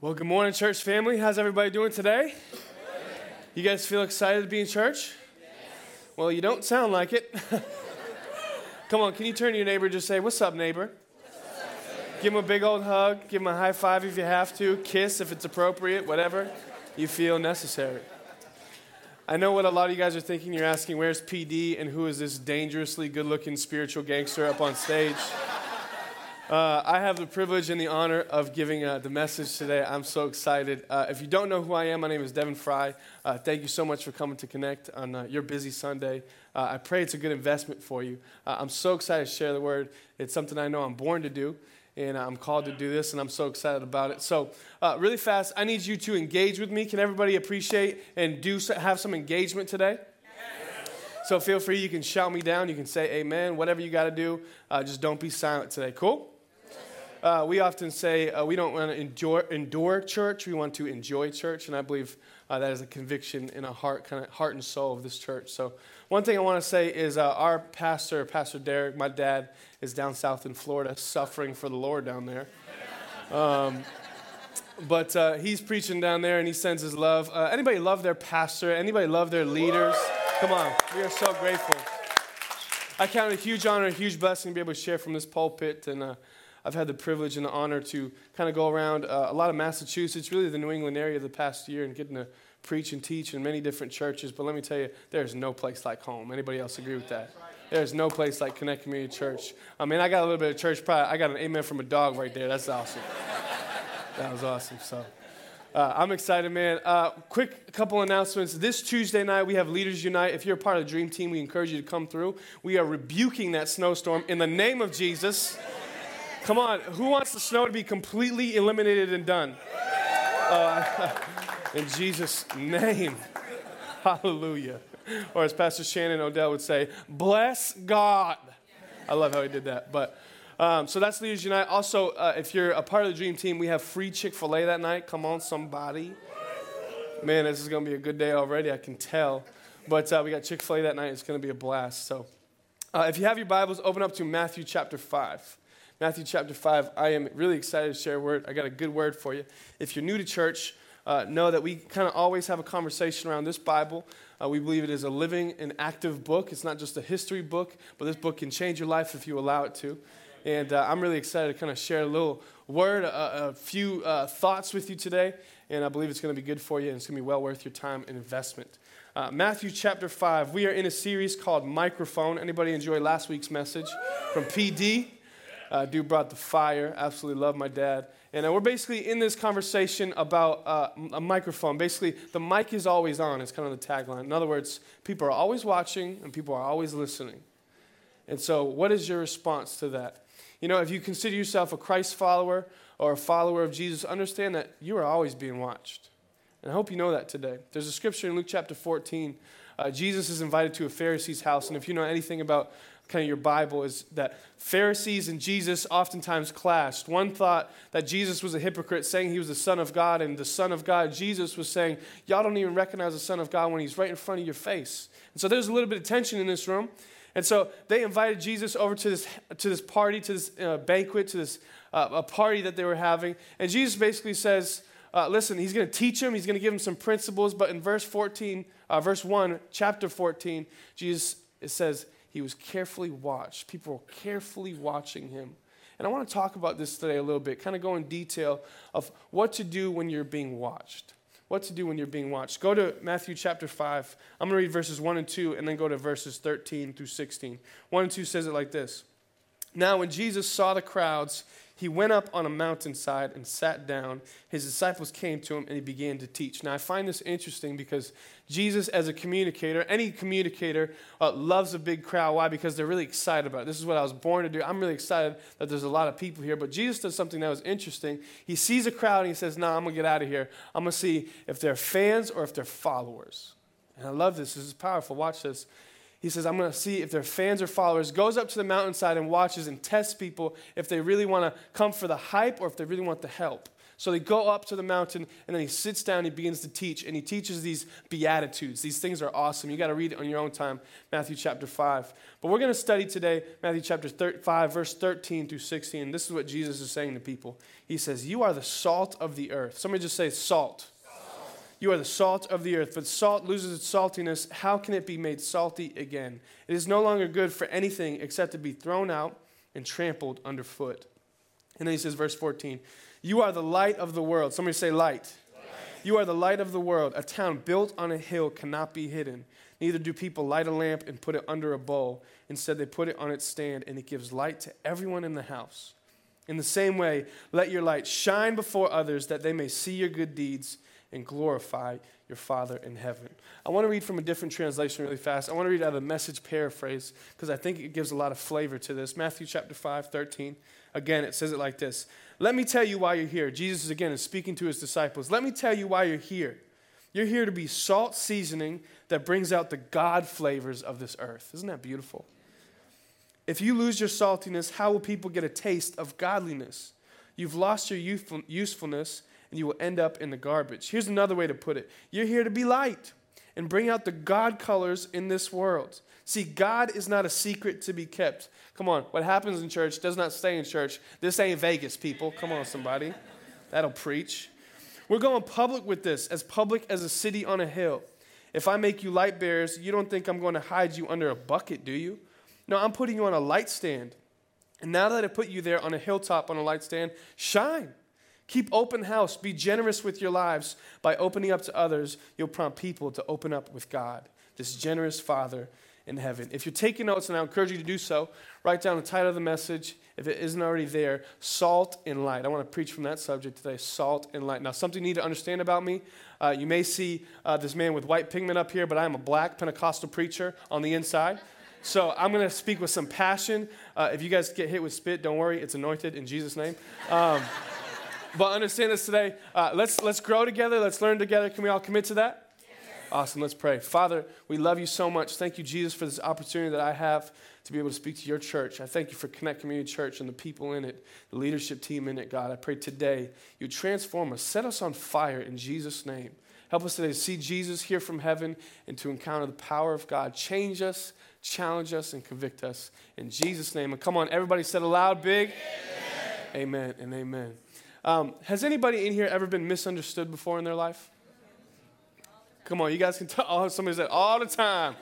Well, good morning, church family. How's everybody doing today? You guys feel excited to be in church? Well, you don't sound like it. Come on, can you turn to your neighbor and just say, What's up, neighbor? Give him a big old hug. Give him a high five if you have to. Kiss if it's appropriate, whatever you feel necessary. I know what a lot of you guys are thinking. You're asking, Where's PD and who is this dangerously good looking spiritual gangster up on stage? Uh, I have the privilege and the honor of giving uh, the message today. I'm so excited. Uh, if you don't know who I am, my name is Devin Fry. Uh, thank you so much for coming to connect on uh, your busy Sunday. Uh, I pray it's a good investment for you. I'm so excited to share the word. It's something I know I'm born to do, and I'm called to do this, and I'm so excited about it. So, really fast, I need you to engage with me. Can everybody appreciate and do have some engagement today? So feel free. You can shout me down. You can say amen. Whatever you got to do. just don't be silent today. Cool? Uh, we often say uh, we don't want to endure, endure church, we want to enjoy church, and I believe uh, that is a conviction in a heart, kind of heart and soul of this church. So, one thing I want to say is uh, our pastor, Pastor Derek, my dad, is down south in Florida, suffering for the Lord down there. Um, but uh, he's preaching down there, and he sends his love. Uh, anybody love their pastor? Anybody love their leaders? Come on, we are so grateful. I count it a huge honor, a huge blessing to be able to share from this pulpit and. I've had the privilege and the honor to kind of go around uh, a lot of Massachusetts, really the New England area the past year, and getting to preach and teach in many different churches. But let me tell you, there's no place like home. Anybody else agree with that? There's no place like Connect Community Church. I mean, I got a little bit of church pride. I got an amen from a dog right there. That's awesome. that was awesome. So. Uh, I'm excited, man. Uh, quick couple announcements. This Tuesday night, we have Leaders Unite. If you're a part of the Dream Team, we encourage you to come through. We are rebuking that snowstorm in the name of Jesus. Come on, who wants the snow to be completely eliminated and done? Uh, in Jesus' name. Hallelujah. Or as Pastor Shannon Odell would say, bless God. I love how he did that. But um, so that's Leaders Unite. Also, uh, if you're a part of the Dream Team, we have free Chick fil A that night. Come on, somebody. Man, this is going to be a good day already, I can tell. But uh, we got Chick fil A that night. It's going to be a blast. So uh, if you have your Bibles, open up to Matthew chapter 5. Matthew chapter 5. I am really excited to share a word. I got a good word for you. If you're new to church, uh, know that we kind of always have a conversation around this Bible. Uh, we believe it is a living and active book. It's not just a history book, but this book can change your life if you allow it to. And uh, I'm really excited to kind of share a little word, a, a few uh, thoughts with you today. And I believe it's going to be good for you and it's going to be well worth your time and investment. Uh, Matthew chapter 5. We are in a series called Microphone. Anybody enjoy last week's message from PD? Uh, dude brought the fire. Absolutely love my dad. And uh, we're basically in this conversation about uh, a microphone. Basically, the mic is always on. It's kind of the tagline. In other words, people are always watching and people are always listening. And so, what is your response to that? You know, if you consider yourself a Christ follower or a follower of Jesus, understand that you are always being watched. And I hope you know that today. There's a scripture in Luke chapter 14. Uh, Jesus is invited to a Pharisee's house. And if you know anything about kind of your Bible is that Pharisees and Jesus oftentimes clashed. One thought that Jesus was a hypocrite, saying he was the Son of God, and the Son of God, Jesus, was saying, Y'all don't even recognize the Son of God when he's right in front of your face. And so there's a little bit of tension in this room. And so they invited Jesus over to this, to this party, to this uh, banquet, to this uh, a party that they were having. And Jesus basically says, uh, listen, he's going to teach him, he's going to give him some principles. But in verse 14, uh, verse 1, chapter 14, Jesus, it says, he was carefully watched. People were carefully watching him. And I want to talk about this today a little bit, kind of go in detail of what to do when you're being watched. What to do when you're being watched. Go to Matthew chapter 5. I'm going to read verses 1 and 2, and then go to verses 13 through 16. 1 and 2 says it like this Now, when Jesus saw the crowds, he went up on a mountainside and sat down. His disciples came to him and he began to teach. Now, I find this interesting because Jesus, as a communicator, any communicator uh, loves a big crowd. Why? Because they're really excited about it. This is what I was born to do. I'm really excited that there's a lot of people here. But Jesus does something that was interesting. He sees a crowd and he says, No, nah, I'm going to get out of here. I'm going to see if they're fans or if they're followers. And I love this. This is powerful. Watch this he says, I'm going to see if they're fans or followers, goes up to the mountainside and watches and tests people if they really want to come for the hype or if they really want the help. So they go up to the mountain, and then he sits down, he begins to teach, and he teaches these Beatitudes. These things are awesome. You got to read it on your own time, Matthew chapter 5. But we're going to study today Matthew chapter 5, verse 13 through 16. This is what Jesus is saying to people. He says, You are the salt of the earth. Somebody just say, Salt. You are the salt of the earth, but salt loses its saltiness. How can it be made salty again? It is no longer good for anything except to be thrown out and trampled underfoot. And then he says, verse 14, You are the light of the world. Somebody say, light. light. You are the light of the world. A town built on a hill cannot be hidden. Neither do people light a lamp and put it under a bowl. Instead, they put it on its stand, and it gives light to everyone in the house. In the same way, let your light shine before others that they may see your good deeds and glorify your Father in heaven. I want to read from a different translation really fast. I want to read out the message paraphrase because I think it gives a lot of flavor to this. Matthew chapter 5, 13. Again, it says it like this Let me tell you why you're here. Jesus, again, is speaking to his disciples. Let me tell you why you're here. You're here to be salt seasoning that brings out the God flavors of this earth. Isn't that beautiful? If you lose your saltiness, how will people get a taste of godliness? You've lost your usefulness and you will end up in the garbage. Here's another way to put it you're here to be light and bring out the God colors in this world. See, God is not a secret to be kept. Come on, what happens in church does not stay in church. This ain't Vegas, people. Come on, somebody. That'll preach. We're going public with this, as public as a city on a hill. If I make you light bearers, you don't think I'm going to hide you under a bucket, do you? No, I'm putting you on a light stand. And now that I put you there on a hilltop on a light stand, shine. Keep open house. Be generous with your lives. By opening up to others, you'll prompt people to open up with God, this generous Father in heaven. If you're taking notes, and I encourage you to do so, write down the title of the message. If it isn't already there, Salt and Light. I want to preach from that subject today Salt and Light. Now, something you need to understand about me uh, you may see uh, this man with white pigment up here, but I am a black Pentecostal preacher on the inside. So I'm going to speak with some passion. Uh, if you guys get hit with spit, don't worry, it's anointed in Jesus' name. Um, but understand this today. Uh, let's, let's grow together. Let's learn together. Can we all commit to that? Awesome. Let's pray. Father, we love you so much. Thank you, Jesus, for this opportunity that I have to be able to speak to your church. I thank you for Connect Community Church and the people in it, the leadership team in it, God. I pray today you transform us, set us on fire in Jesus' name. Help us today to see Jesus here from heaven and to encounter the power of God. Change us, challenge us, and convict us in Jesus' name. And come on, everybody said aloud, big. Amen, amen and amen. Um, has anybody in here ever been misunderstood before in their life? Come on, you guys can tell. Oh, somebody said all the time.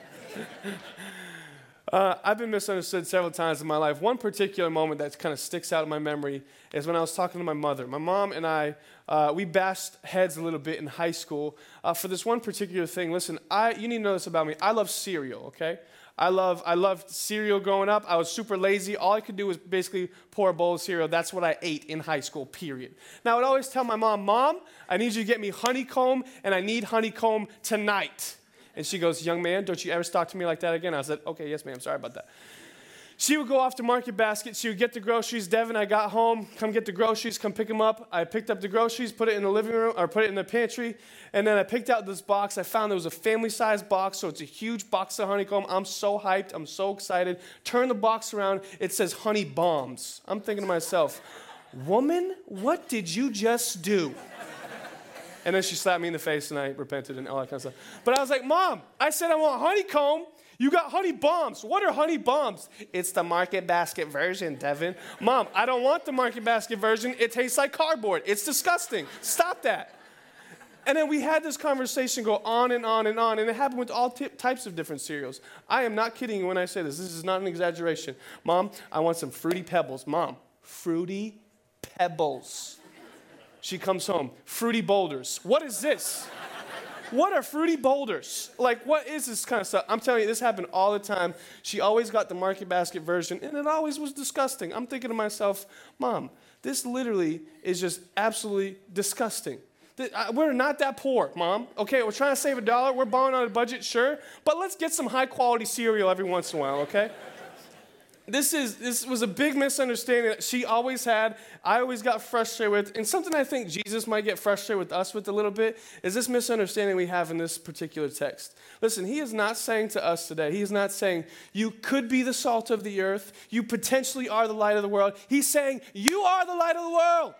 uh, I've been misunderstood several times in my life. One particular moment that kind of sticks out in my memory is when I was talking to my mother. My mom and I, uh, we bashed heads a little bit in high school uh, for this one particular thing. Listen, I, you need to know this about me. I love cereal, okay? I love I loved cereal growing up. I was super lazy. All I could do was basically pour a bowl of cereal. That's what I ate in high school, period. Now I would always tell my mom, Mom, I need you to get me honeycomb, and I need honeycomb tonight. And she goes, Young man, don't you ever talk to me like that again? I said, Okay, yes, ma'am, sorry about that. She would go off to Market Basket. She would get the groceries. Devin, I got home. Come get the groceries. Come pick them up. I picked up the groceries, put it in the living room, or put it in the pantry. And then I picked out this box. I found there was a family size box, so it's a huge box of honeycomb. I'm so hyped. I'm so excited. Turn the box around. It says honey bombs. I'm thinking to myself, woman, what did you just do? And then she slapped me in the face and I repented and all that kind of stuff. But I was like, Mom, I said I want honeycomb. You got honey bombs. What are honey bombs? It's the market basket version, Devin. Mom, I don't want the market basket version. It tastes like cardboard. It's disgusting. Stop that. And then we had this conversation go on and on and on, and it happened with all t- types of different cereals. I am not kidding you when I say this. This is not an exaggeration. Mom, I want some fruity pebbles. Mom, fruity pebbles. She comes home, fruity boulders. What is this? What are fruity boulders? Like, what is this kind of stuff? I'm telling you, this happened all the time. She always got the market basket version, and it always was disgusting. I'm thinking to myself, Mom, this literally is just absolutely disgusting. We're not that poor, Mom. Okay, we're trying to save a dollar. We're borrowing on a budget, sure, but let's get some high quality cereal every once in a while, okay? This is this was a big misunderstanding that she always had i always got frustrated with and something i think jesus might get frustrated with us with a little bit is this misunderstanding we have in this particular text. Listen he is not saying to us today he is not saying you could be the salt of the earth you potentially are the light of the world. He's saying you are the light of the world.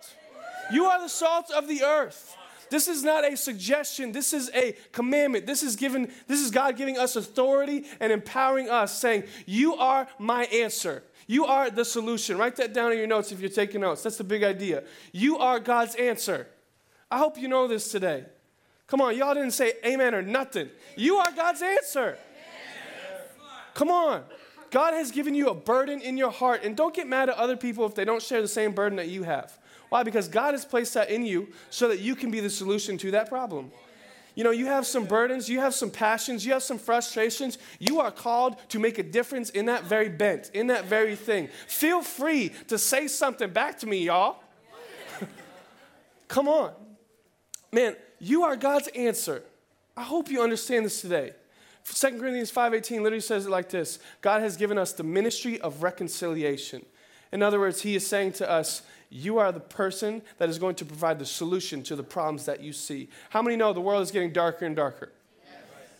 You are the salt of the earth. This is not a suggestion. This is a commandment. This is given this is God giving us authority and empowering us saying, "You are my answer. You are the solution." Write that down in your notes if you're taking notes. That's the big idea. You are God's answer. I hope you know this today. Come on, y'all didn't say amen or nothing. You are God's answer. Come on. God has given you a burden in your heart, and don't get mad at other people if they don't share the same burden that you have. Why? Because God has placed that in you so that you can be the solution to that problem. You know, you have some burdens, you have some passions, you have some frustrations. You are called to make a difference in that very bent, in that very thing. Feel free to say something back to me, y'all. Come on. Man, you are God's answer. I hope you understand this today. 2 Corinthians 5:18 literally says it like this. God has given us the ministry of reconciliation. In other words, he is saying to us, you are the person that is going to provide the solution to the problems that you see. How many know the world is getting darker and darker?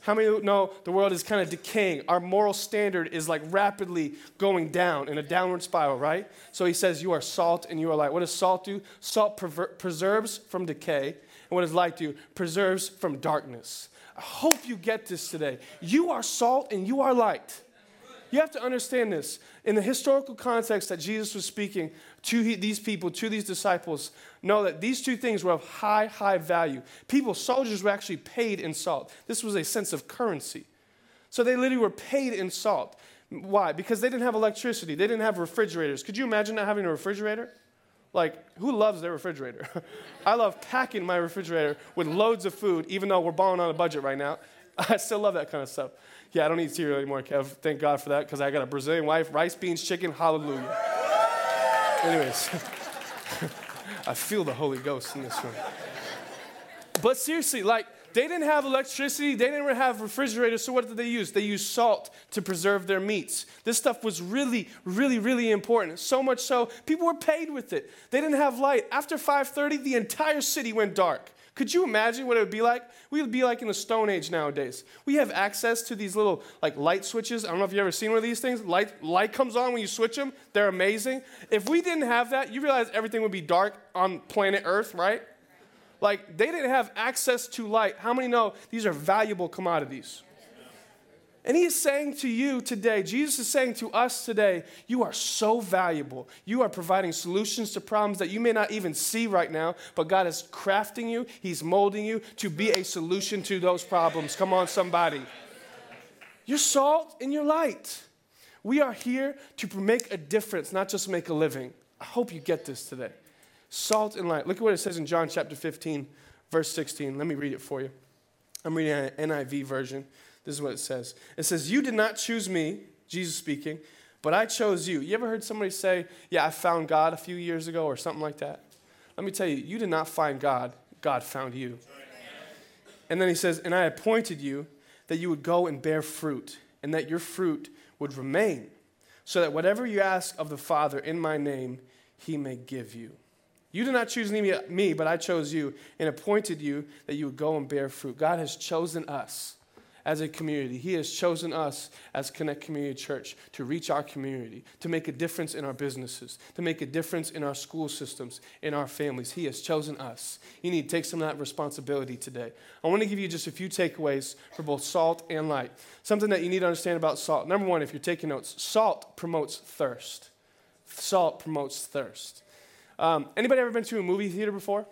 How many know the world is kind of decaying? Our moral standard is like rapidly going down in a downward spiral, right? So he says, You are salt and you are light. What does salt do? Salt preserves from decay. And what does light do? Preserves from darkness. I hope you get this today. You are salt and you are light. You have to understand this. In the historical context that Jesus was speaking to these people, to these disciples, know that these two things were of high, high value. People, soldiers were actually paid in salt. This was a sense of currency. So they literally were paid in salt. Why? Because they didn't have electricity, they didn't have refrigerators. Could you imagine not having a refrigerator? Like, who loves their refrigerator? I love packing my refrigerator with loads of food, even though we're balling on a budget right now. I still love that kind of stuff. Yeah, I don't eat cereal anymore, Kev. Thank God for that because I got a Brazilian wife, rice, beans, chicken, hallelujah. Anyways, I feel the Holy Ghost in this room. But seriously, like, they didn't have electricity, they didn't have refrigerators, so what did they use? They used salt to preserve their meats. This stuff was really, really, really important. So much so, people were paid with it. They didn't have light. After 5:30, the entire city went dark. Could you imagine what it would be like? We would be like in the Stone Age nowadays. We have access to these little like light switches. I don't know if you've ever seen one of these things. Light, light comes on when you switch them. They're amazing. If we didn't have that, you realize everything would be dark on planet Earth, right? Like they didn't have access to light. How many know these are valuable commodities? And he is saying to you today, Jesus is saying to us today, you are so valuable. You are providing solutions to problems that you may not even see right now, but God is crafting you, He's molding you to be a solution to those problems. Come on, somebody. You're salt and you're light. We are here to make a difference, not just make a living. I hope you get this today. Salt and light. Look at what it says in John chapter 15, verse 16. Let me read it for you. I'm reading an NIV version. This is what it says it says, You did not choose me, Jesus speaking, but I chose you. You ever heard somebody say, Yeah, I found God a few years ago or something like that? Let me tell you, you did not find God, God found you. And then he says, And I appointed you that you would go and bear fruit, and that your fruit would remain, so that whatever you ask of the Father in my name, he may give you. You did not choose me, but I chose you and appointed you that you would go and bear fruit. God has chosen us as a community. He has chosen us as Connect Community Church to reach our community, to make a difference in our businesses, to make a difference in our school systems, in our families. He has chosen us. You need to take some of that responsibility today. I want to give you just a few takeaways for both salt and light. Something that you need to understand about salt. Number one, if you're taking notes, salt promotes thirst. Salt promotes thirst. Um, anybody ever been to a movie theater before?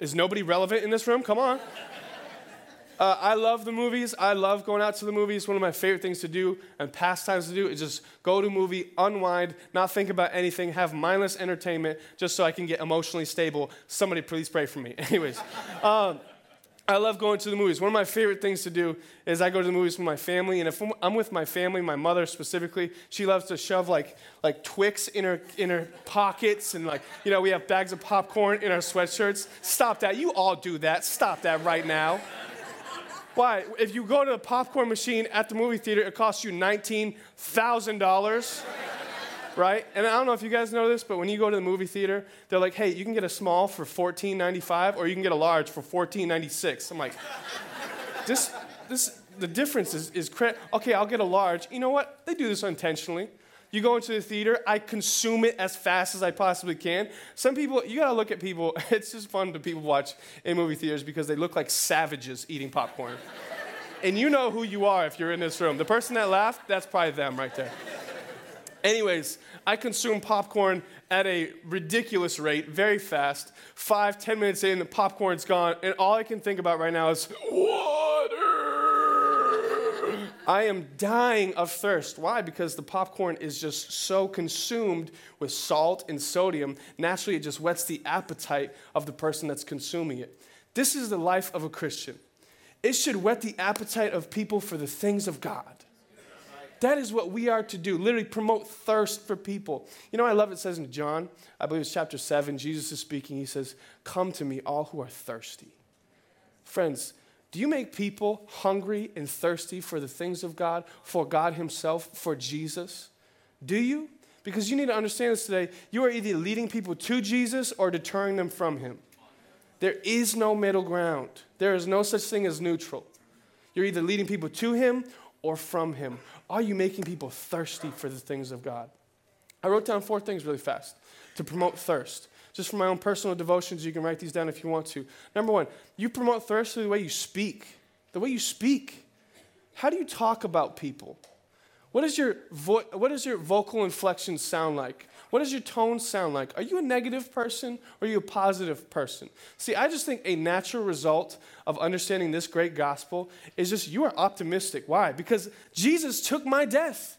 Is nobody relevant in this room? Come on. Uh, I love the movies. I love going out to the movies. One of my favorite things to do and pastimes to do is just go to a movie, unwind, not think about anything, have mindless entertainment just so I can get emotionally stable. Somebody please pray for me. Anyways, um, I love going to the movies. One of my favorite things to do is I go to the movies with my family, and if I'm with my family, my mother specifically, she loves to shove like like Twix in her in her pockets, and like you know we have bags of popcorn in our sweatshirts. Stop that! You all do that. Stop that right now. Why? If you go to the popcorn machine at the movie theater, it costs you $19,000. right? And I don't know if you guys know this, but when you go to the movie theater, they're like, hey, you can get a small for $14.95 or you can get a large for $14.96. I'm like, this, this, the difference is, is cra- okay, I'll get a large. You know what? They do this intentionally. You go into the theater, I consume it as fast as I possibly can. Some people, you gotta look at people, it's just fun to people watch in movie theaters because they look like savages eating popcorn. and you know who you are if you're in this room. The person that laughed, that's probably them right there. Anyways, I consume popcorn at a ridiculous rate, very fast. Five, ten minutes in, the popcorn's gone, and all I can think about right now is water. I am dying of thirst. Why? Because the popcorn is just so consumed with salt and sodium. Naturally, it just whets the appetite of the person that's consuming it. This is the life of a Christian. It should whet the appetite of people for the things of God. That is what we are to do. Literally promote thirst for people. You know, I love it says in John, I believe it's chapter 7, Jesus is speaking. He says, Come to me, all who are thirsty. Friends, do you make people hungry and thirsty for the things of God, for God Himself, for Jesus? Do you? Because you need to understand this today. You are either leading people to Jesus or deterring them from Him. There is no middle ground, there is no such thing as neutral. You're either leading people to Him or from Him. Are you making people thirsty for the things of God? I wrote down four things really fast to promote thirst. Just for my own personal devotions, you can write these down if you want to. Number one, you promote thirst through the way you speak. The way you speak. How do you talk about people? What, is your vo- what does your vocal inflection sound like? What does your tone sound like? Are you a negative person or are you a positive person? See, I just think a natural result of understanding this great gospel is just you are optimistic. Why? Because Jesus took my death.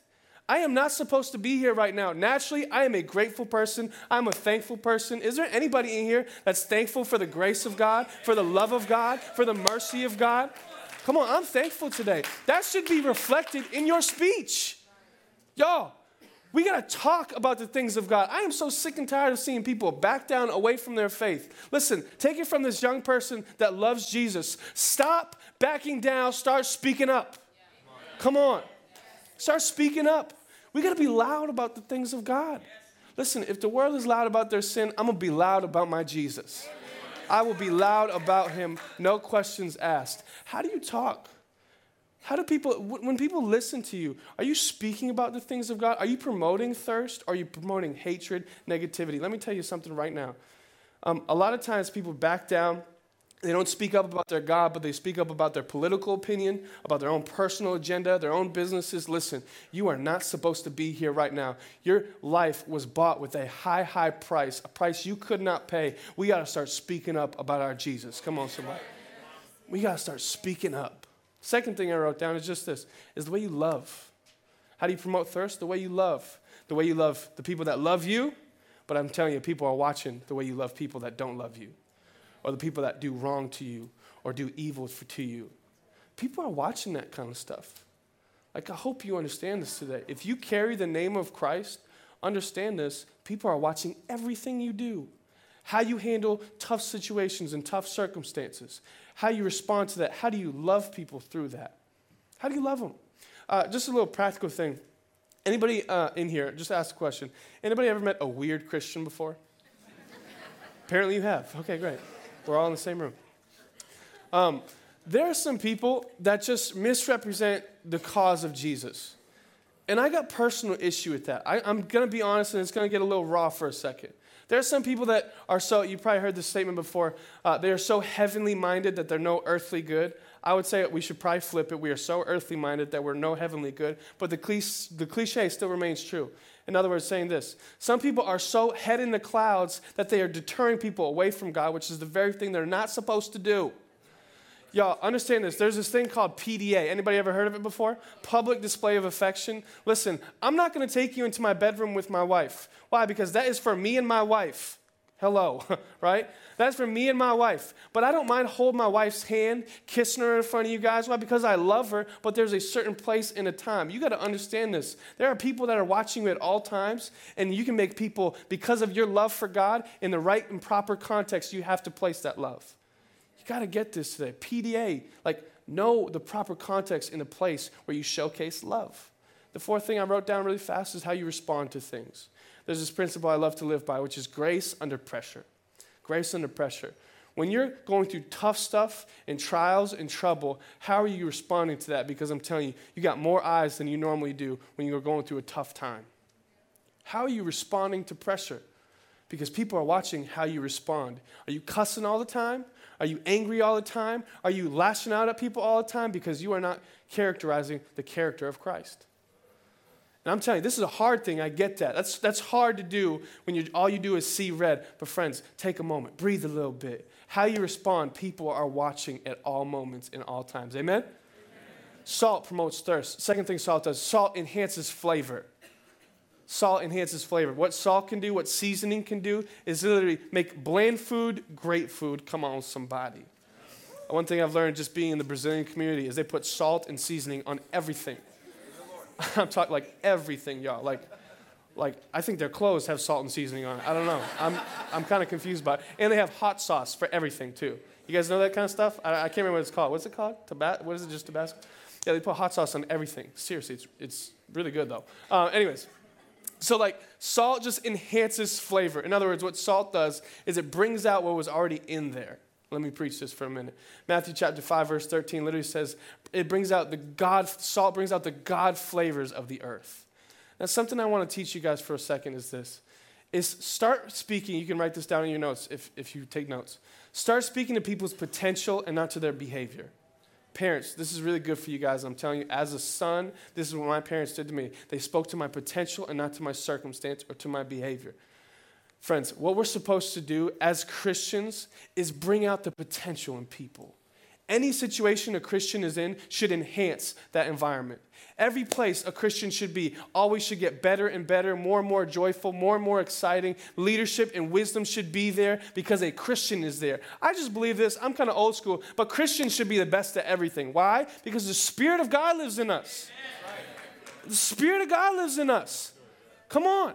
I am not supposed to be here right now. Naturally, I am a grateful person. I'm a thankful person. Is there anybody in here that's thankful for the grace of God, for the love of God, for the mercy of God? Come on, I'm thankful today. That should be reflected in your speech. Y'all, we got to talk about the things of God. I am so sick and tired of seeing people back down away from their faith. Listen, take it from this young person that loves Jesus. Stop backing down, start speaking up. Come on. Start speaking up. We got to be loud about the things of God. Listen, if the world is loud about their sin, I'm going to be loud about my Jesus. I will be loud about him, no questions asked. How do you talk? How do people, when people listen to you, are you speaking about the things of God? Are you promoting thirst? Are you promoting hatred, negativity? Let me tell you something right now. Um, a lot of times people back down. They don't speak up about their God, but they speak up about their political opinion, about their own personal agenda, their own businesses. Listen, you are not supposed to be here right now. Your life was bought with a high, high price, a price you could not pay. We got to start speaking up about our Jesus. Come on, somebody. We got to start speaking up. Second thing I wrote down is just this is the way you love. How do you promote thirst? The way you love. The way you love the people that love you, but I'm telling you, people are watching the way you love people that don't love you, or the people that do wrong to you, or do evil for, to you. People are watching that kind of stuff. Like, I hope you understand this today. If you carry the name of Christ, understand this people are watching everything you do how you handle tough situations and tough circumstances, how you respond to that, how do you love people through that? How do you love them? Uh, just a little practical thing. Anybody uh, in here, just ask a question. Anybody ever met a weird Christian before? Apparently you have. Okay, great. We're all in the same room. Um, there are some people that just misrepresent the cause of Jesus. And I got personal issue with that. I, am going to be honest, and it's going to get a little raw for a second. There are some people that are so, you probably heard this statement before, uh, they are so heavenly minded that they're no earthly good. I would say we should probably flip it. We are so earthly minded that we're no heavenly good. But the cliche, the cliche still remains true. In other words, saying this some people are so head in the clouds that they are deterring people away from God, which is the very thing they're not supposed to do. Y'all, understand this. There's this thing called PDA. Anybody ever heard of it before? Public display of affection. Listen, I'm not going to take you into my bedroom with my wife. Why? Because that is for me and my wife. Hello, right? That's for me and my wife. But I don't mind holding my wife's hand, kissing her in front of you guys. Why? Because I love her, but there's a certain place and a time. You got to understand this. There are people that are watching you at all times, and you can make people, because of your love for God, in the right and proper context, you have to place that love. You got to get this today. PDA, like know the proper context in the place where you showcase love. The fourth thing I wrote down really fast is how you respond to things. There's this principle I love to live by, which is grace under pressure. Grace under pressure. When you're going through tough stuff and trials and trouble, how are you responding to that? Because I'm telling you, you got more eyes than you normally do when you're going through a tough time. How are you responding to pressure? Because people are watching how you respond. Are you cussing all the time? Are you angry all the time? Are you lashing out at people all the time? Because you are not characterizing the character of Christ. And I'm telling you, this is a hard thing. I get that. That's, that's hard to do when you, all you do is see red. But, friends, take a moment, breathe a little bit. How you respond, people are watching at all moments in all times. Amen? Amen? Salt promotes thirst. Second thing salt does salt enhances flavor. Salt enhances flavor. What salt can do, what seasoning can do, is literally make bland food great food. Come on, somebody. One thing I've learned just being in the Brazilian community is they put salt and seasoning on everything. I'm talking like everything, y'all. Like, like I think their clothes have salt and seasoning on it. I don't know. I'm, I'm kind of confused about it. And they have hot sauce for everything too. You guys know that kind of stuff? I, I can't remember what it's called. What's it called? Tabat? What is it? Just Tabasco? Yeah, they put hot sauce on everything. Seriously, it's, it's really good though. Uh, anyways, so like salt just enhances flavor. In other words, what salt does is it brings out what was already in there. Let me preach this for a minute. Matthew chapter 5, verse 13 literally says, it brings out the God, salt brings out the God flavors of the earth. Now, something I want to teach you guys for a second is this. Is start speaking, you can write this down in your notes if, if you take notes. Start speaking to people's potential and not to their behavior. Parents, this is really good for you guys. I'm telling you, as a son, this is what my parents did to me. They spoke to my potential and not to my circumstance or to my behavior. Friends, what we're supposed to do as Christians is bring out the potential in people. Any situation a Christian is in should enhance that environment. Every place a Christian should be always should get better and better, more and more joyful, more and more exciting. Leadership and wisdom should be there because a Christian is there. I just believe this. I'm kind of old school, but Christians should be the best at everything. Why? Because the Spirit of God lives in us. The Spirit of God lives in us. Come on.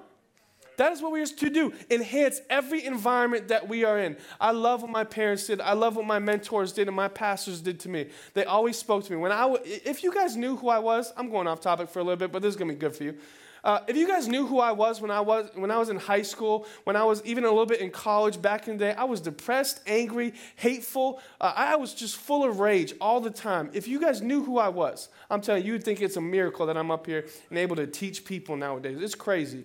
That is what we are to do. Enhance every environment that we are in. I love what my parents did. I love what my mentors did and my pastors did to me. They always spoke to me. When I, w- if you guys knew who I was, I'm going off topic for a little bit, but this is going to be good for you. Uh, if you guys knew who I was when I was when I was in high school, when I was even a little bit in college back in the day, I was depressed, angry, hateful. Uh, I was just full of rage all the time. If you guys knew who I was, I'm telling you, you'd think it's a miracle that I'm up here and able to teach people nowadays. It's crazy.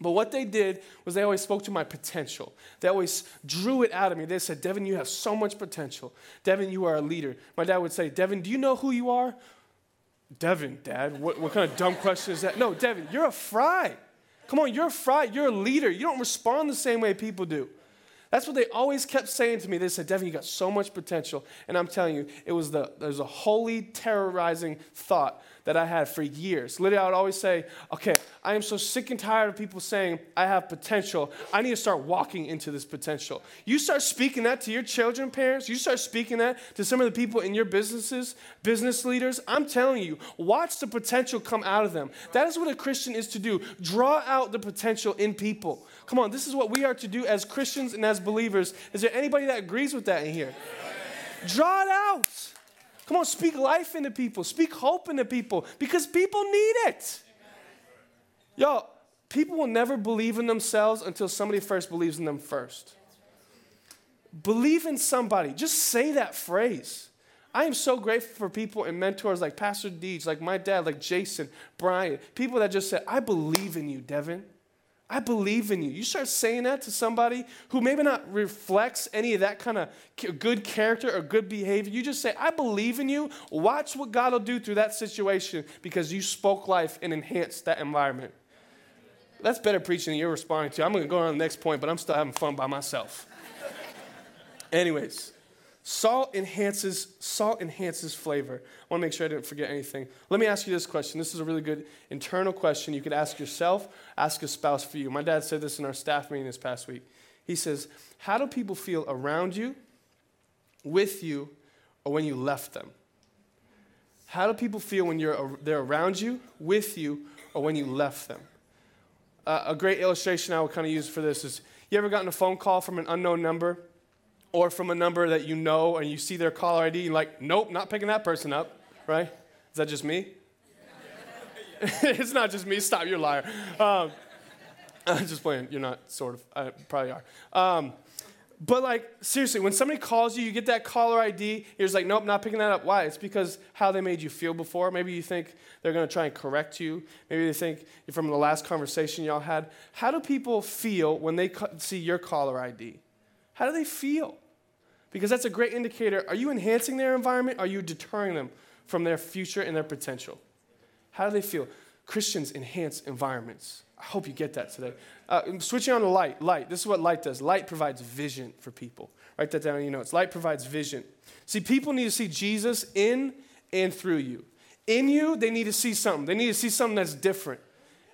But what they did was they always spoke to my potential. They always drew it out of me. They said, Devin, you have so much potential. Devin, you are a leader. My dad would say, Devin, do you know who you are? Devin, dad, what, what kind of dumb question is that? No, Devin, you're a fry. Come on, you're a fry. You're a leader. You don't respond the same way people do. That's what they always kept saying to me. They said, Devin, you got so much potential. And I'm telling you, it was the, there's a holy, terrorizing thought that I had for years. Literally, I would always say, okay, I am so sick and tired of people saying I have potential. I need to start walking into this potential. You start speaking that to your children, parents. You start speaking that to some of the people in your businesses, business leaders. I'm telling you, watch the potential come out of them. That is what a Christian is to do. Draw out the potential in people. Come on, this is what we are to do as Christians and as believers. Is there anybody that agrees with that in here? Draw it out. Come on, speak life into people, speak hope into people because people need it. Yo, people will never believe in themselves until somebody first believes in them first. Believe in somebody. Just say that phrase. I am so grateful for people and mentors like Pastor Deej, like my dad, like Jason, Brian, people that just said, I believe in you, Devin. I believe in you. You start saying that to somebody who maybe not reflects any of that kind of good character or good behavior. You just say, I believe in you. Watch what God will do through that situation because you spoke life and enhanced that environment. That's better preaching than you're responding to. I'm going to go on to the next point, but I'm still having fun by myself. Anyways, Salt enhances, salt enhances flavor. I want to make sure I didn't forget anything. Let me ask you this question. This is a really good internal question you could ask yourself, ask a spouse for you. My dad said this in our staff meeting this past week. He says, How do people feel around you, with you, or when you left them? How do people feel when you're, they're around you, with you, or when you left them? Uh, a great illustration I would kind of use for this is you ever gotten a phone call from an unknown number or from a number that you know and you see their caller ID, you're like, nope, not picking that person up, right? Is that just me? it's not just me. Stop, you're a liar. Um, I'm just playing. You're not, sort of. I probably are. Um, But like seriously, when somebody calls you, you get that caller ID. You're just like, nope, not picking that up. Why? It's because how they made you feel before. Maybe you think they're going to try and correct you. Maybe they think from the last conversation y'all had. How do people feel when they see your caller ID? How do they feel? Because that's a great indicator. Are you enhancing their environment? Are you deterring them from their future and their potential? How do they feel? Christians enhance environments. I hope you get that today. Uh, switching on to light. Light. This is what light does. Light provides vision for people. Write that down in your notes. Light provides vision. See, people need to see Jesus in and through you. In you, they need to see something. They need to see something that's different.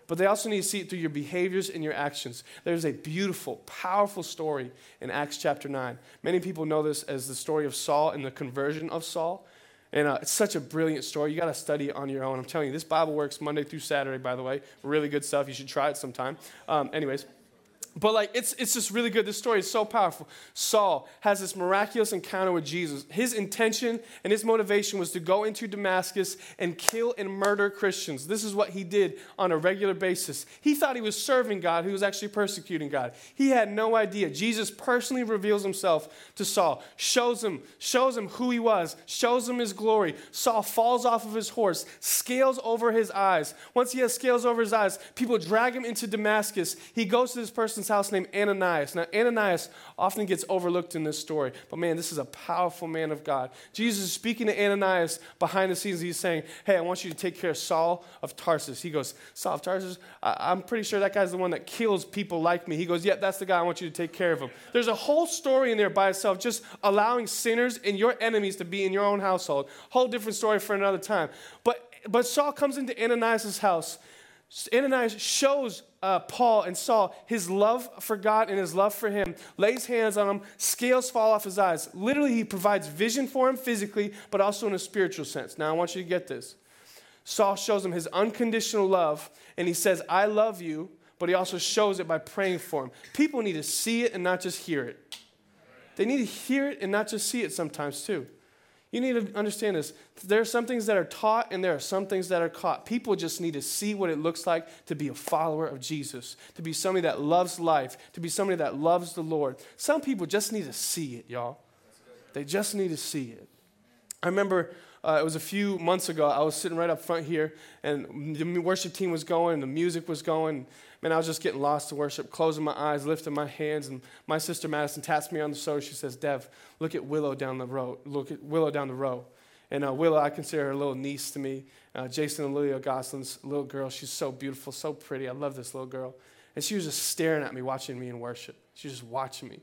But they also need to see it through your behaviors and your actions. There's a beautiful, powerful story in Acts chapter 9. Many people know this as the story of Saul and the conversion of Saul. And uh, it's such a brilliant story. You got to study it on your own. I'm telling you, this Bible works Monday through Saturday, by the way. Really good stuff. You should try it sometime. Um, anyways. But like it's it's just really good. This story is so powerful. Saul has this miraculous encounter with Jesus. His intention and his motivation was to go into Damascus and kill and murder Christians. This is what he did on a regular basis. He thought he was serving God, he was actually persecuting God. He had no idea. Jesus personally reveals himself to Saul, shows him, shows him who he was, shows him his glory. Saul falls off of his horse, scales over his eyes. Once he has scales over his eyes, people drag him into Damascus. He goes to this person's person's house named Ananias. Now, Ananias often gets overlooked in this story, but man, this is a powerful man of God. Jesus is speaking to Ananias behind the scenes. He's saying, Hey, I want you to take care of Saul of Tarsus. He goes, Saul of Tarsus? I- am pretty sure that guy's the one that kills people like me. He goes, Yeah, that's the guy. I want you to take care of him. There's a whole story in there by itself, just allowing sinners and your enemies to be in your own household. Whole different story for another time. But, but Saul comes into Ananias' house. Ananias shows uh, Paul and Saul his love for God and his love for him, lays hands on him, scales fall off his eyes. Literally, he provides vision for him physically, but also in a spiritual sense. Now, I want you to get this. Saul shows him his unconditional love, and he says, I love you, but he also shows it by praying for him. People need to see it and not just hear it. They need to hear it and not just see it sometimes, too. You need to understand this. There are some things that are taught and there are some things that are caught. People just need to see what it looks like to be a follower of Jesus, to be somebody that loves life, to be somebody that loves the Lord. Some people just need to see it, y'all. They just need to see it. I remember uh, it was a few months ago. I was sitting right up front here, and the worship team was going, the music was going. Man, I was just getting lost to worship, closing my eyes, lifting my hands, and my sister Madison taps me on the shoulder. She says, "Dev, look at Willow down the road. Look at Willow down the row." And uh, Willow, I consider her a little niece to me. Uh, Jason and Lilia Goslin's little girl. She's so beautiful, so pretty. I love this little girl. And she was just staring at me, watching me in worship. She was just watching me.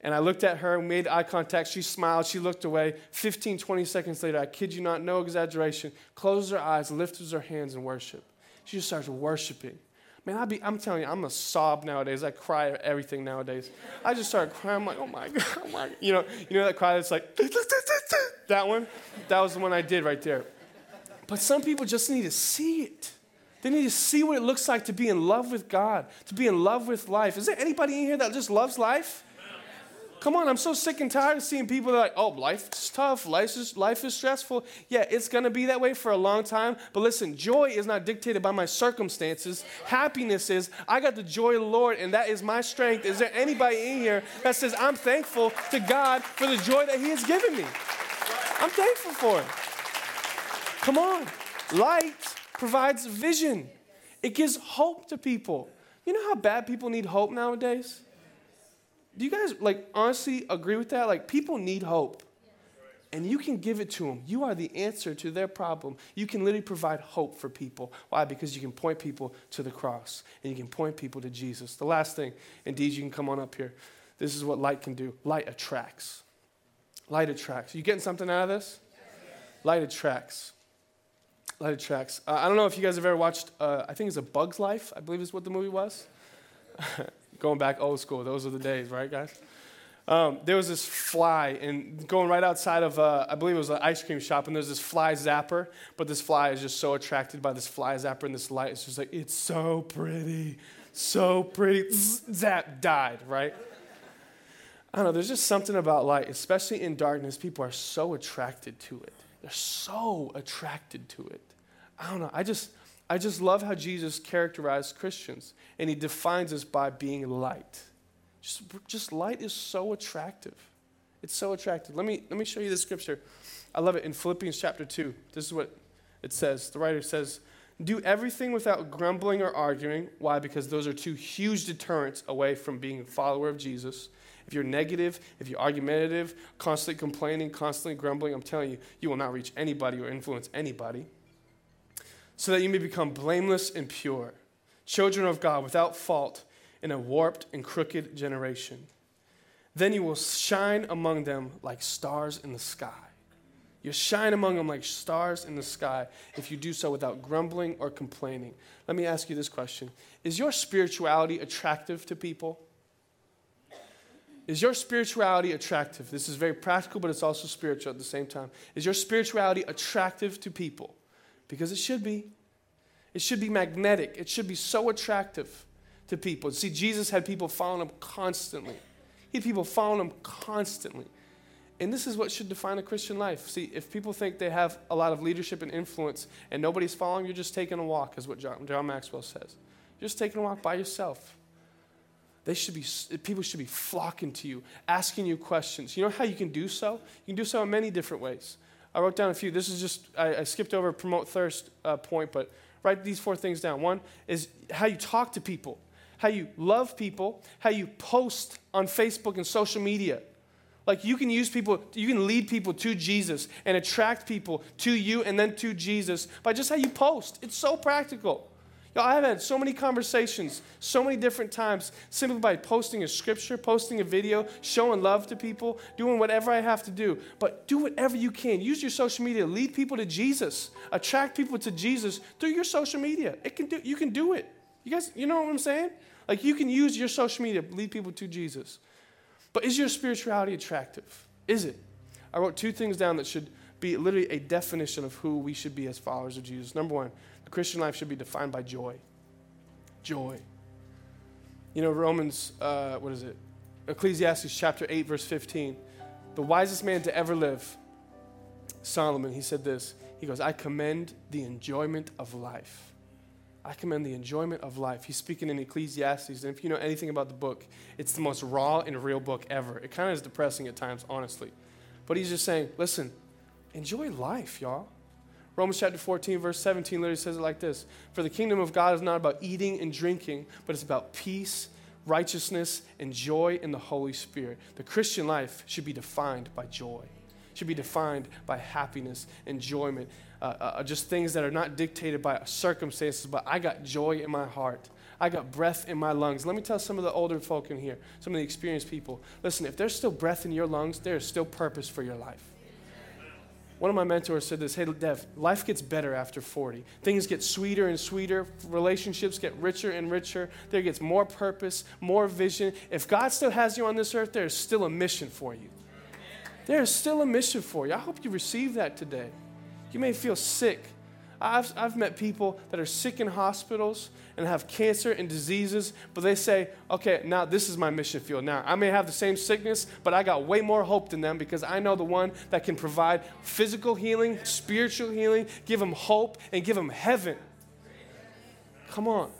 And I looked at her, made eye contact. She smiled. She looked away. 15, 20 seconds later, I kid you not, no exaggeration, closes her eyes, lifts her hands in worship. She just starts worshiping. Man, I be, I'm telling you, I'm a sob nowadays. I cry at everything nowadays. I just start crying. I'm like, oh my God, oh my. You know, you know that cry that's like, that one? That was the one I did right there. But some people just need to see it. They need to see what it looks like to be in love with God, to be in love with life. Is there anybody in here that just loves life? Come on, I'm so sick and tired of seeing people that are like, oh, life is tough, life is, life is stressful. Yeah, it's gonna be that way for a long time. But listen, joy is not dictated by my circumstances. Happiness is, I got the joy of the Lord, and that is my strength. Is there anybody in here that says, I'm thankful to God for the joy that He has given me? I'm thankful for it. Come on. Light provides vision, it gives hope to people. You know how bad people need hope nowadays? Do you guys like honestly agree with that? Like people need hope. And you can give it to them. You are the answer to their problem. You can literally provide hope for people. Why? Because you can point people to the cross and you can point people to Jesus. The last thing, indeed, you can come on up here. This is what light can do light attracts. Light attracts. You getting something out of this? Light attracts. Light attracts. Uh, I don't know if you guys have ever watched, uh, I think it's A Bug's Life, I believe is what the movie was. going back old school. Those are the days, right, guys? Um, there was this fly, and going right outside of, uh, I believe it was an ice cream shop, and there's this fly zapper, but this fly is just so attracted by this fly zapper and this light. It's just like, it's so pretty, so pretty. Zap, died, right? I don't know, there's just something about light, especially in darkness, people are so attracted to it. They're so attracted to it. I don't know, I just, I just love how Jesus characterized Christians, and he defines us by being light. Just, just light is so attractive. It's so attractive. Let me, let me show you the scripture. I love it in Philippians chapter 2. This is what it says. The writer says, Do everything without grumbling or arguing. Why? Because those are two huge deterrents away from being a follower of Jesus. If you're negative, if you're argumentative, constantly complaining, constantly grumbling, I'm telling you, you will not reach anybody or influence anybody. So that you may become blameless and pure, children of God without fault in a warped and crooked generation. Then you will shine among them like stars in the sky. You'll shine among them like stars in the sky if you do so without grumbling or complaining. Let me ask you this question Is your spirituality attractive to people? Is your spirituality attractive? This is very practical, but it's also spiritual at the same time. Is your spirituality attractive to people? Because it should be. It should be magnetic. It should be so attractive to people. See, Jesus had people following him constantly. He had people following him constantly. And this is what should define a Christian life. See, if people think they have a lot of leadership and influence and nobody's following, you're just taking a walk, is what John, John Maxwell says. You're just taking a walk by yourself. They should be, people should be flocking to you, asking you questions. You know how you can do so? You can do so in many different ways. I wrote down a few. This is just, I, I skipped over promote thirst uh, point, but write these four things down. One is how you talk to people, how you love people, how you post on Facebook and social media. Like you can use people, you can lead people to Jesus and attract people to you and then to Jesus by just how you post. It's so practical. Y'all, I've had so many conversations, so many different times, simply by posting a scripture, posting a video, showing love to people, doing whatever I have to do. But do whatever you can. Use your social media, lead people to Jesus, attract people to Jesus through your social media. It can do, you can do it. You guys, you know what I'm saying? Like you can use your social media, to lead people to Jesus. But is your spirituality attractive? Is it? I wrote two things down that should be literally a definition of who we should be as followers of Jesus. Number one, Christian life should be defined by joy. Joy. You know, Romans, uh, what is it? Ecclesiastes chapter 8, verse 15. The wisest man to ever live, Solomon, he said this. He goes, I commend the enjoyment of life. I commend the enjoyment of life. He's speaking in Ecclesiastes, and if you know anything about the book, it's the most raw and real book ever. It kind of is depressing at times, honestly. But he's just saying, listen, enjoy life, y'all. Romans chapter 14, verse 17 literally says it like this For the kingdom of God is not about eating and drinking, but it's about peace, righteousness, and joy in the Holy Spirit. The Christian life should be defined by joy, should be defined by happiness, enjoyment, uh, uh, uh, just things that are not dictated by circumstances, but I got joy in my heart. I got breath in my lungs. Let me tell some of the older folk in here, some of the experienced people. Listen, if there's still breath in your lungs, there is still purpose for your life. One of my mentors said this Hey, Dev, life gets better after 40. Things get sweeter and sweeter. Relationships get richer and richer. There gets more purpose, more vision. If God still has you on this earth, there is still a mission for you. There is still a mission for you. I hope you receive that today. You may feel sick. I've, I've met people that are sick in hospitals and have cancer and diseases, but they say, okay, now this is my mission field. Now, I may have the same sickness, but I got way more hope than them because I know the one that can provide physical healing, spiritual healing, give them hope, and give them heaven. Come on.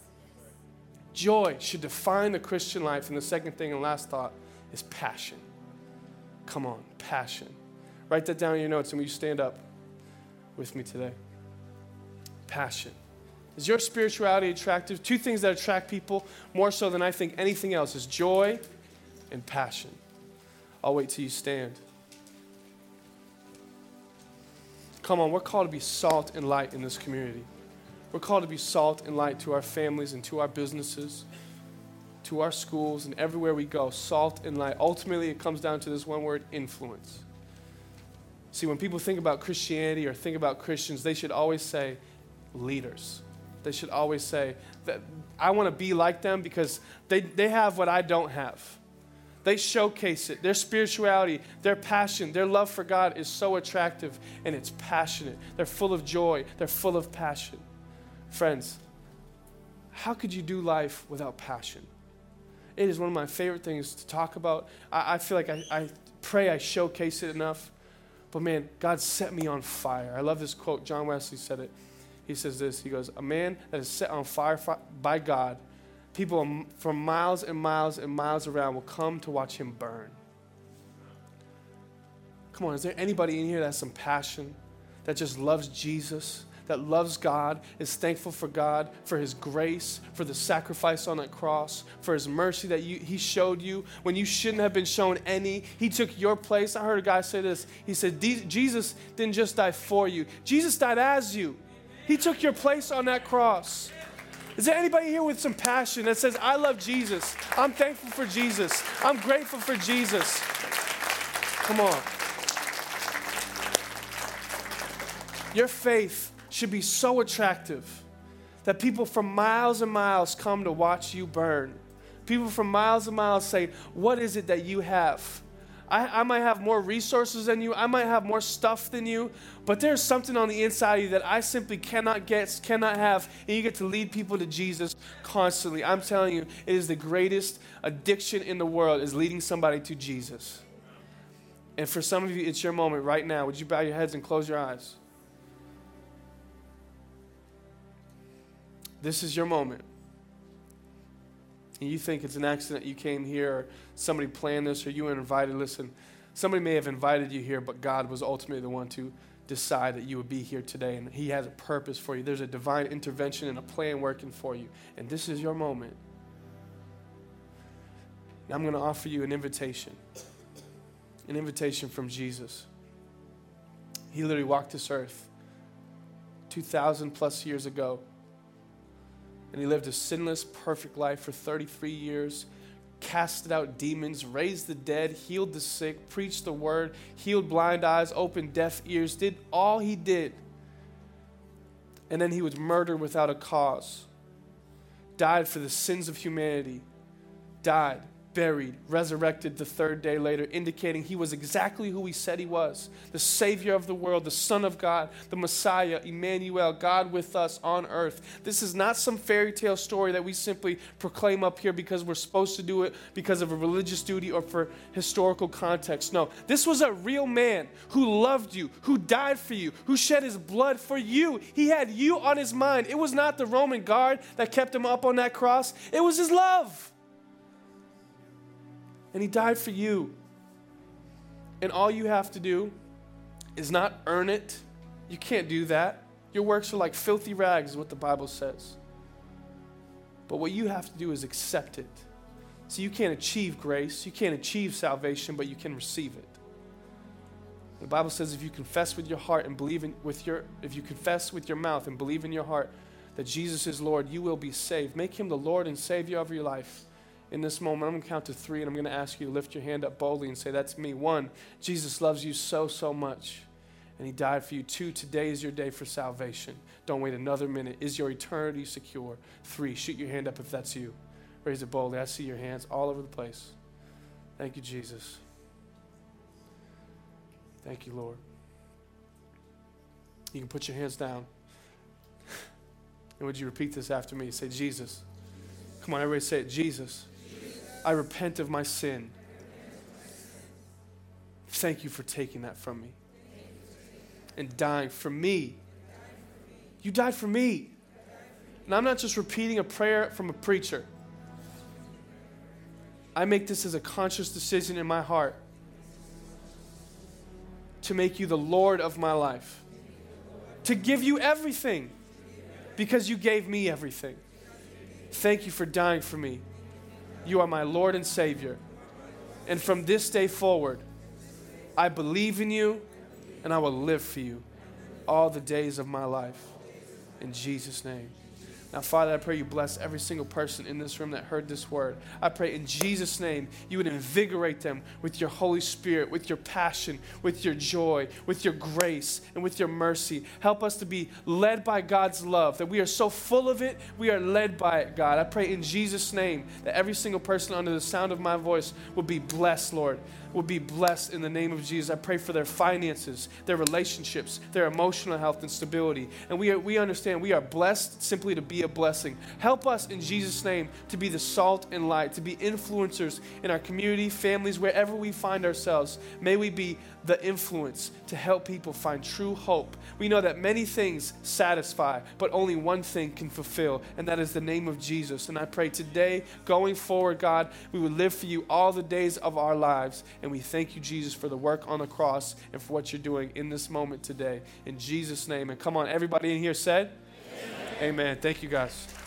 Joy should define the Christian life. And the second thing and last thought is passion. Come on, passion. Write that down in your notes and will you stand up with me today? Passion. Is your spirituality attractive? Two things that attract people more so than I think anything else is joy and passion. I'll wait till you stand. Come on, we're called to be salt and light in this community. We're called to be salt and light to our families and to our businesses, to our schools, and everywhere we go. Salt and light. Ultimately, it comes down to this one word influence. See, when people think about Christianity or think about Christians, they should always say leaders they should always say that I want to be like them because they, they have what I don't have. They showcase it. Their spirituality, their passion, their love for God is so attractive and it's passionate. They're full of joy, they're full of passion. Friends, how could you do life without passion? It is one of my favorite things to talk about. I, I feel like I, I pray I showcase it enough. But man, God set me on fire. I love this quote. John Wesley said it he says this He goes, A man that is set on fire by God people from miles and miles and miles around will come to watch him burn. Come on, is there anybody in here that has some passion, that just loves Jesus, that loves God, is thankful for God, for His grace, for the sacrifice on that cross, for His mercy that you, He showed you when you shouldn't have been shown any? He took your place. I heard a guy say this. He said, Jesus didn't just die for you, Jesus died as you. He took your place on that cross. Is there anybody here with some passion that says, I love Jesus? I'm thankful for Jesus. I'm grateful for Jesus. Come on. Your faith should be so attractive that people from miles and miles come to watch you burn. People from miles and miles say, What is it that you have? I, I, might have more resources than you, I might have more stuff than you, but there's something on the inside of you that I simply cannot get, cannot have, and you get to lead people to Jesus constantly. I'm telling you, it is the greatest addiction in the world is leading somebody to Jesus. And for some of you, it's your moment right now. Would you bow your heads and close your eyes? This is your moment. And you think it's an accident you came here, or somebody planned this, or you were invited. Listen, somebody may have invited you here, but God was ultimately the one to decide that you would be here today. And He has a purpose for you. There's a divine intervention and a plan working for you. And this is your moment. I'm going to offer you an invitation an invitation from Jesus. He literally walked this earth 2,000 plus years ago and he lived a sinless, perfect life for 33 years, casted out demons, raised the dead, healed the sick, preached the word, healed blind eyes, opened deaf ears, did all he did. And then he was murdered without a cause, died for the sins of humanity, died buried, resurrected the third day later, indicating he was exactly who he said he was the Savior of the world, the Son of God, the Messiah, Emmanuel, God with us on earth. This is not some fairy tale story that we simply proclaim up here because we're supposed to do it because of a religious duty or for historical context. No, this was a real man who loved you, who died for you, who shed his blood for you. He had you on his mind. It was not the Roman guard that kept him up on that cross, it was his love and He died for you. And all you have to do is not earn it. You can't do that. Your works are like filthy rags, is what the Bible says. But what you have to do is accept it. So you can't achieve grace, you can't achieve salvation, but you can receive it. The Bible says if you confess with your heart and believe in with your if you confess with your mouth and believe in your heart that Jesus is Lord, you will be saved. Make him the Lord and Savior of your life in this moment, I'm going to count to three and I'm going to ask you to lift your hand up boldly and say, That's me. One, Jesus loves you so, so much. And he died for you. Two, today is your day for salvation. Don't wait another minute. Is your eternity secure? Three, shoot your hand up if that's you. Raise it boldly. I see your hands all over the place. Thank you, Jesus. Thank you, Lord. You can put your hands down. and would you repeat this after me? Say, Jesus. Come on, everybody say it. Jesus. I repent of my sin. Thank you for taking that from me and dying for me. You died for me. And I'm not just repeating a prayer from a preacher. I make this as a conscious decision in my heart to make you the Lord of my life, to give you everything because you gave me everything. Thank you for dying for me. You are my Lord and Savior. And from this day forward, I believe in you and I will live for you all the days of my life. In Jesus' name. Now, Father, I pray you bless every single person in this room that heard this word. I pray in Jesus' name you would invigorate them with your Holy Spirit, with your passion, with your joy, with your grace, and with your mercy. Help us to be led by God's love, that we are so full of it, we are led by it, God. I pray in Jesus' name that every single person under the sound of my voice will be blessed, Lord will be blessed in the name of Jesus. I pray for their finances, their relationships, their emotional health and stability. And we, are, we understand we are blessed simply to be be a blessing. Help us in Jesus' name to be the salt and light, to be influencers in our community, families, wherever we find ourselves. May we be the influence to help people find true hope. We know that many things satisfy, but only one thing can fulfill, and that is the name of Jesus. And I pray today, going forward, God, we would live for you all the days of our lives. And we thank you, Jesus, for the work on the cross and for what you're doing in this moment today. In Jesus' name. And come on, everybody in here said, Amen. Amen. Thank you, guys.